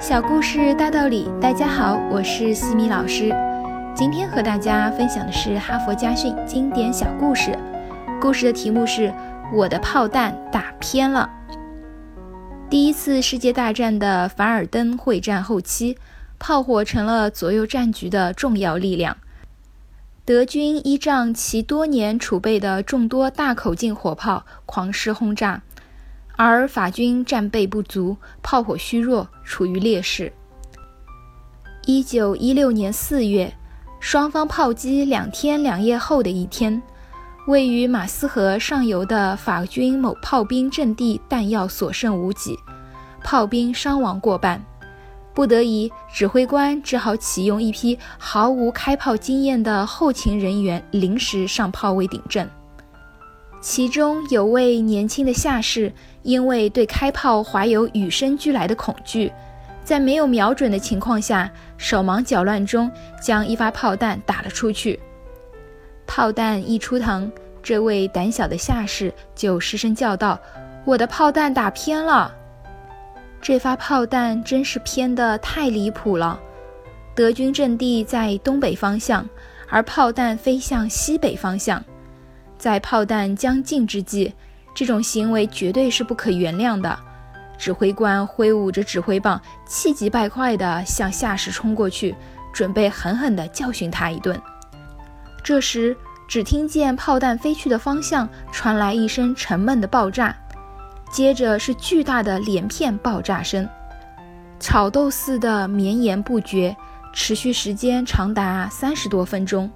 小故事大道理，大家好，我是西米老师。今天和大家分享的是哈佛家训经典小故事。故事的题目是《我的炮弹打偏了》。第一次世界大战的凡尔登会战后期，炮火成了左右战局的重要力量。德军依仗其多年储备的众多大口径火炮，狂施轰炸。而法军战备不足，炮火虚弱，处于劣势。一九一六年四月，双方炮击两天两夜后的一天，位于马斯河上游的法军某炮兵阵地弹药所剩无几，炮兵伤亡过半，不得已，指挥官只好启用一批毫无开炮经验的后勤人员临时上炮位顶阵。其中有位年轻的下士，因为对开炮怀有与生俱来的恐惧，在没有瞄准的情况下，手忙脚乱中将一发炮弹打了出去。炮弹一出膛，这位胆小的下士就失声叫道：“我的炮弹打偏了！”这发炮弹真是偏得太离谱了。德军阵地在东北方向，而炮弹飞向西北方向。在炮弹将近之际，这种行为绝对是不可原谅的。指挥官挥舞着指挥棒，气急败坏地向下士冲过去，准备狠狠地教训他一顿。这时，只听见炮弹飞去的方向传来一声沉闷的爆炸，接着是巨大的连片爆炸声，炒豆似的绵延不绝，持续时间长达三十多分钟。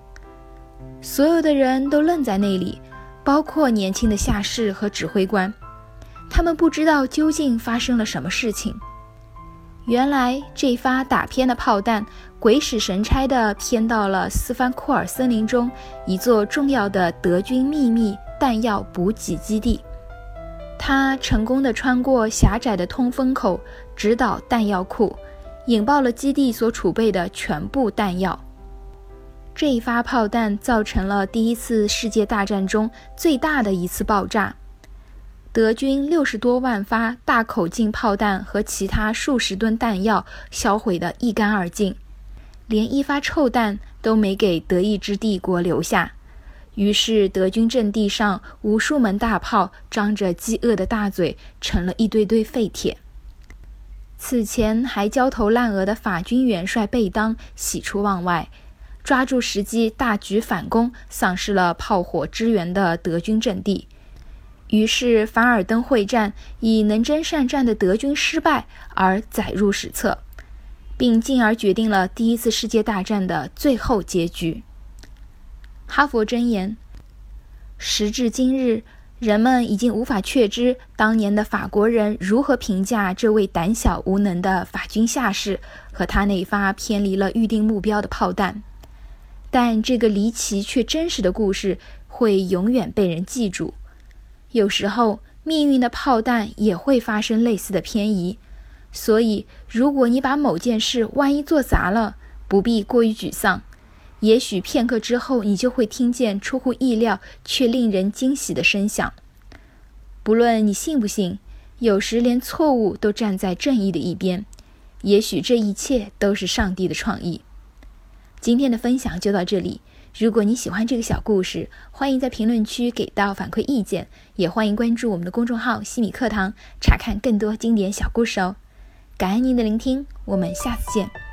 所有的人都愣在那里，包括年轻的下士和指挥官。他们不知道究竟发生了什么事情。原来这发打偏的炮弹鬼使神差地偏到了斯芬库尔森林中一座重要的德军秘密弹药补给基地。它成功地穿过狭窄的通风口，直捣弹药库，引爆了基地所储备的全部弹药。这一发炮弹造成了第一次世界大战中最大的一次爆炸，德军六十多万发大口径炮弹和其他数十吨弹药销毁得一干二净，连一发臭弹都没给德意志帝国留下。于是，德军阵地上无数门大炮张着饥饿的大嘴，成了一堆堆废铁。此前还焦头烂额的法军元帅贝当喜出望外。抓住时机大举反攻，丧失了炮火支援的德军阵地。于是，凡尔登会战以能征善战的德军失败而载入史册，并进而决定了第一次世界大战的最后结局。哈佛箴言：时至今日，人们已经无法确知当年的法国人如何评价这位胆小无能的法军下士和他那发偏离了预定目标的炮弹。但这个离奇却真实的故事会永远被人记住。有时候，命运的炮弹也会发生类似的偏移。所以，如果你把某件事万一做砸了，不必过于沮丧。也许片刻之后，你就会听见出乎意料却令人惊喜的声响。不论你信不信，有时连错误都站在正义的一边。也许这一切都是上帝的创意。今天的分享就到这里。如果你喜欢这个小故事，欢迎在评论区给到反馈意见，也欢迎关注我们的公众号“西米课堂”，查看更多经典小故事哦。感恩您的聆听，我们下次见。